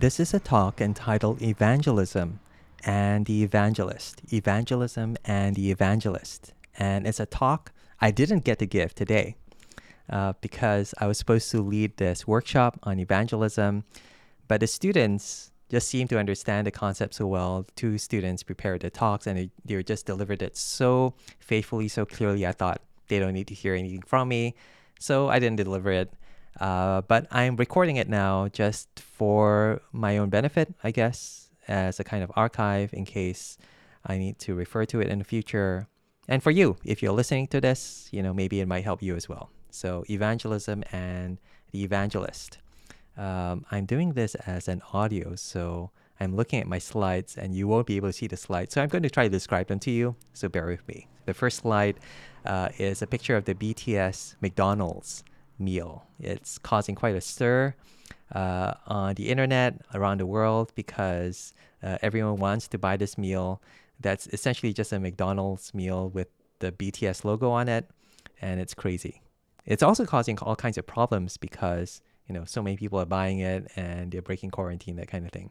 This is a talk entitled Evangelism and the Evangelist. Evangelism and the Evangelist. And it's a talk I didn't get to give today uh, because I was supposed to lead this workshop on evangelism, but the students just seemed to understand the concept so well. Two students prepared the talks and they, they just delivered it so faithfully, so clearly. I thought they don't need to hear anything from me. So I didn't deliver it. Uh, but I'm recording it now just for my own benefit, I guess, as a kind of archive in case I need to refer to it in the future. And for you, if you're listening to this, you know, maybe it might help you as well. So, evangelism and the evangelist. Um, I'm doing this as an audio, so I'm looking at my slides and you won't be able to see the slides. So, I'm going to try to describe them to you. So, bear with me. The first slide uh, is a picture of the BTS McDonald's meal. It's causing quite a stir uh, on the internet around the world because uh, everyone wants to buy this meal. That's essentially just a McDonald's meal with the BTS logo on it, and it's crazy. It's also causing all kinds of problems because you know so many people are buying it and they're breaking quarantine, that kind of thing.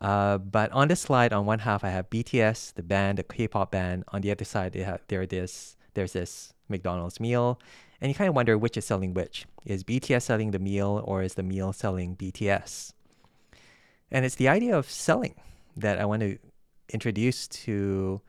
Uh, but on this slide, on one half, I have BTS, the band, the K-pop band. On the other side, have there this there's this McDonald's meal, and you kind of wonder which is selling which. Is BTS selling the meal, or is the meal selling BTS? And it's the idea of selling that I want to introduce to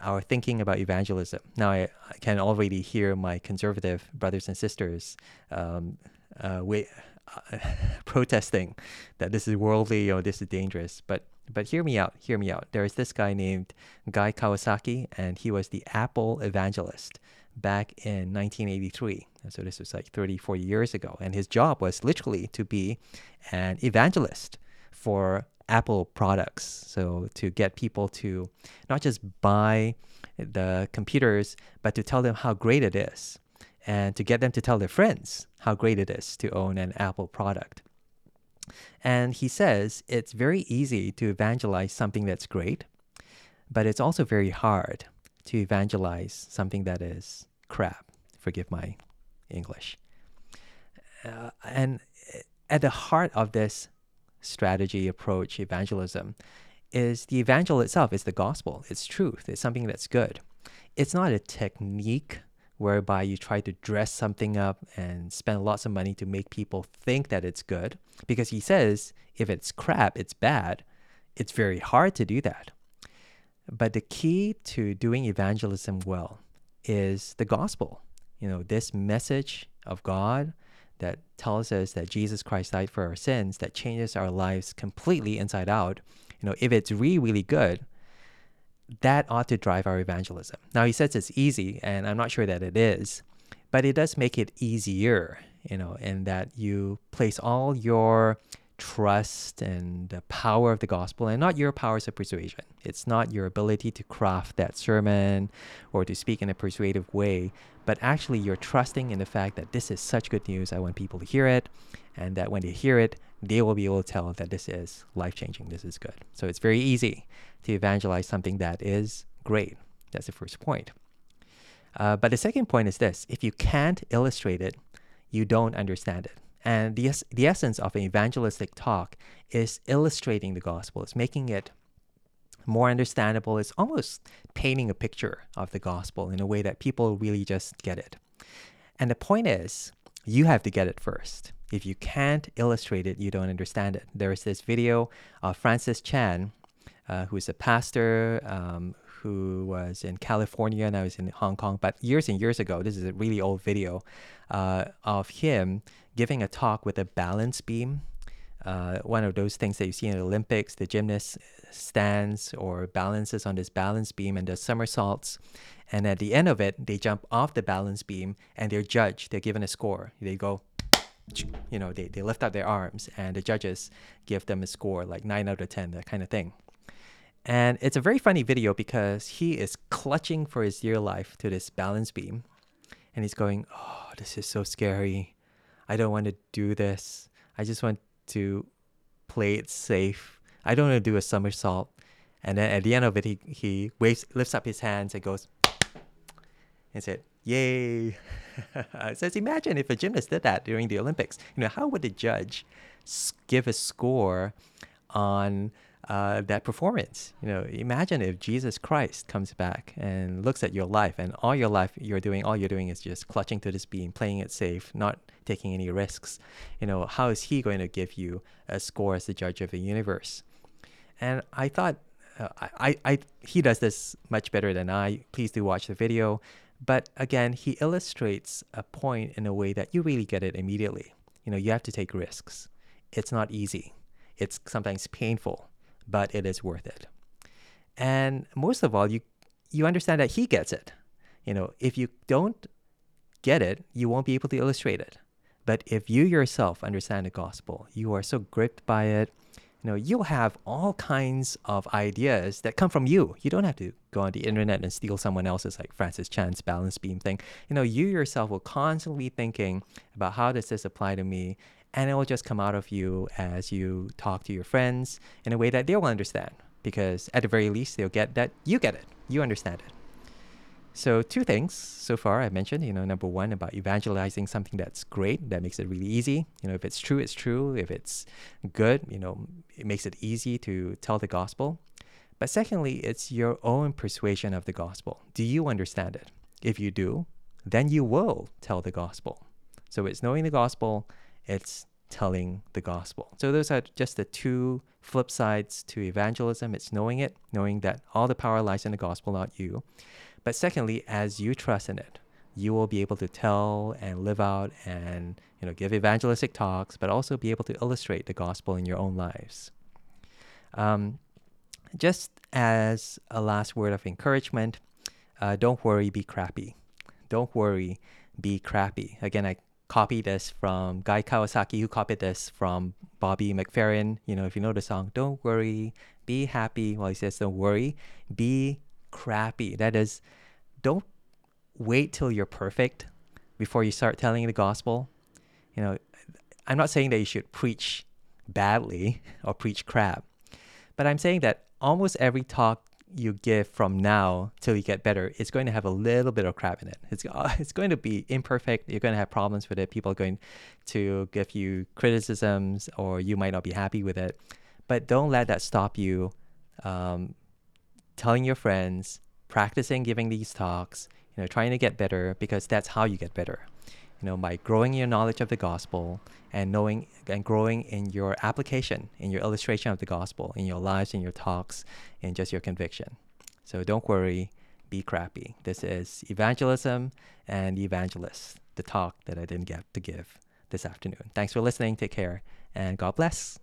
our thinking about evangelism. Now, I, I can already hear my conservative brothers and sisters um, uh, wait, uh, protesting that this is worldly or this is dangerous. But but hear me out. Hear me out. There is this guy named Guy Kawasaki, and he was the Apple evangelist back in 1983. And so this was like 30, 40 years ago. And his job was literally to be an evangelist for Apple products. So to get people to not just buy the computers, but to tell them how great it is and to get them to tell their friends how great it is to own an Apple product. And he says it's very easy to evangelize something that's great, but it's also very hard to evangelize something that is crap. Forgive my English. Uh, and at the heart of this strategy, approach, evangelism, is the evangel itself, is the gospel, it's truth, it's something that's good. It's not a technique whereby you try to dress something up and spend lots of money to make people think that it's good. Because he says if it's crap, it's bad. It's very hard to do that. But the key to doing evangelism well is the gospel. You know, this message of God that tells us that Jesus Christ died for our sins, that changes our lives completely inside out. You know, if it's really, really good, that ought to drive our evangelism. Now, he says it's easy, and I'm not sure that it is, but it does make it easier, you know, in that you place all your trust and the power of the gospel and not your powers of persuasion. It's not your ability to craft that sermon or to speak in a persuasive way, but actually you're trusting in the fact that this is such good news. I want people to hear it, and that when they hear it, they will be able to tell that this is life changing, this is good. So it's very easy to evangelize something that is great. That's the first point. Uh, but the second point is this if you can't illustrate it, you don't understand it. And the, the essence of an evangelistic talk is illustrating the gospel, it's making it more understandable. It's almost painting a picture of the gospel in a way that people really just get it. And the point is, you have to get it first. If you can't illustrate it, you don't understand it. There is this video of Francis Chan, uh, who's a pastor um, who was in California and I was in Hong Kong, but years and years ago, this is a really old video uh, of him giving a talk with a balance beam. Uh, one of those things that you see in the Olympics, the gymnast stands or balances on this balance beam and does somersaults. And at the end of it, they jump off the balance beam and they're judged. They're given a score. They go you know, they, they lift up their arms and the judges give them a score like 9 out of 10, that kind of thing. And it's a very funny video because he is clutching for his dear life to this balance beam and he's going, Oh, this is so scary. I don't want to do this. I just want to play it safe. I don't want to do a somersault. And then at the end of it, he, he waves, lifts up his hands and goes, and said, Yay! so imagine if a gymnast did that during the Olympics. You know, how would the judge give a score on uh, that performance? You know, imagine if Jesus Christ comes back and looks at your life, and all your life you're doing, all you're doing is just clutching to this beam, playing it safe, not taking any risks. You know, how is he going to give you a score as the judge of the universe? And I thought, uh, I, I, he does this much better than I. Please do watch the video. But again, he illustrates a point in a way that you really get it immediately. You know, you have to take risks. It's not easy. It's sometimes painful, but it is worth it. And most of all, you you understand that he gets it. You know, if you don't get it, you won't be able to illustrate it. But if you yourself understand the gospel, you are so gripped by it, you know, you'll have all kinds of ideas that come from you. You don't have to go on the internet and steal someone else's, like Francis Chan's balance beam thing. You know, you yourself will constantly thinking about how does this apply to me, and it will just come out of you as you talk to your friends in a way that they will understand. Because at the very least, they'll get that you get it, you understand it. So two things so far I mentioned, you know, number one about evangelizing something that's great, that makes it really easy. You know, if it's true, it's true. If it's good, you know, it makes it easy to tell the gospel. But secondly, it's your own persuasion of the gospel. Do you understand it? If you do, then you will tell the gospel. So it's knowing the gospel, it's telling the gospel. So those are just the two flip sides to evangelism. It's knowing it, knowing that all the power lies in the gospel, not you. But secondly, as you trust in it, you will be able to tell and live out and you know give evangelistic talks, but also be able to illustrate the gospel in your own lives. Um, just as a last word of encouragement, uh, don't worry, be crappy. Don't worry, be crappy. Again, I copied this from Guy Kawasaki, who copied this from Bobby McFerrin. You know, if you know the song, don't worry, be happy. Well, he says, don't worry, be crappy. That is, don't wait till you're perfect before you start telling the gospel. You know, I'm not saying that you should preach badly or preach crap, but I'm saying that almost every talk you give from now till you get better is going to have a little bit of crap in it. It's it's going to be imperfect. You're going to have problems with it. People are going to give you criticisms, or you might not be happy with it. But don't let that stop you um, telling your friends, practicing giving these talks, you know, trying to get better because that's how you get better. You know, by growing your knowledge of the gospel and knowing and growing in your application, in your illustration of the gospel, in your lives, in your talks, in just your conviction. So don't worry, be crappy. This is evangelism and evangelist, the talk that I didn't get to give this afternoon. Thanks for listening. Take care and God bless.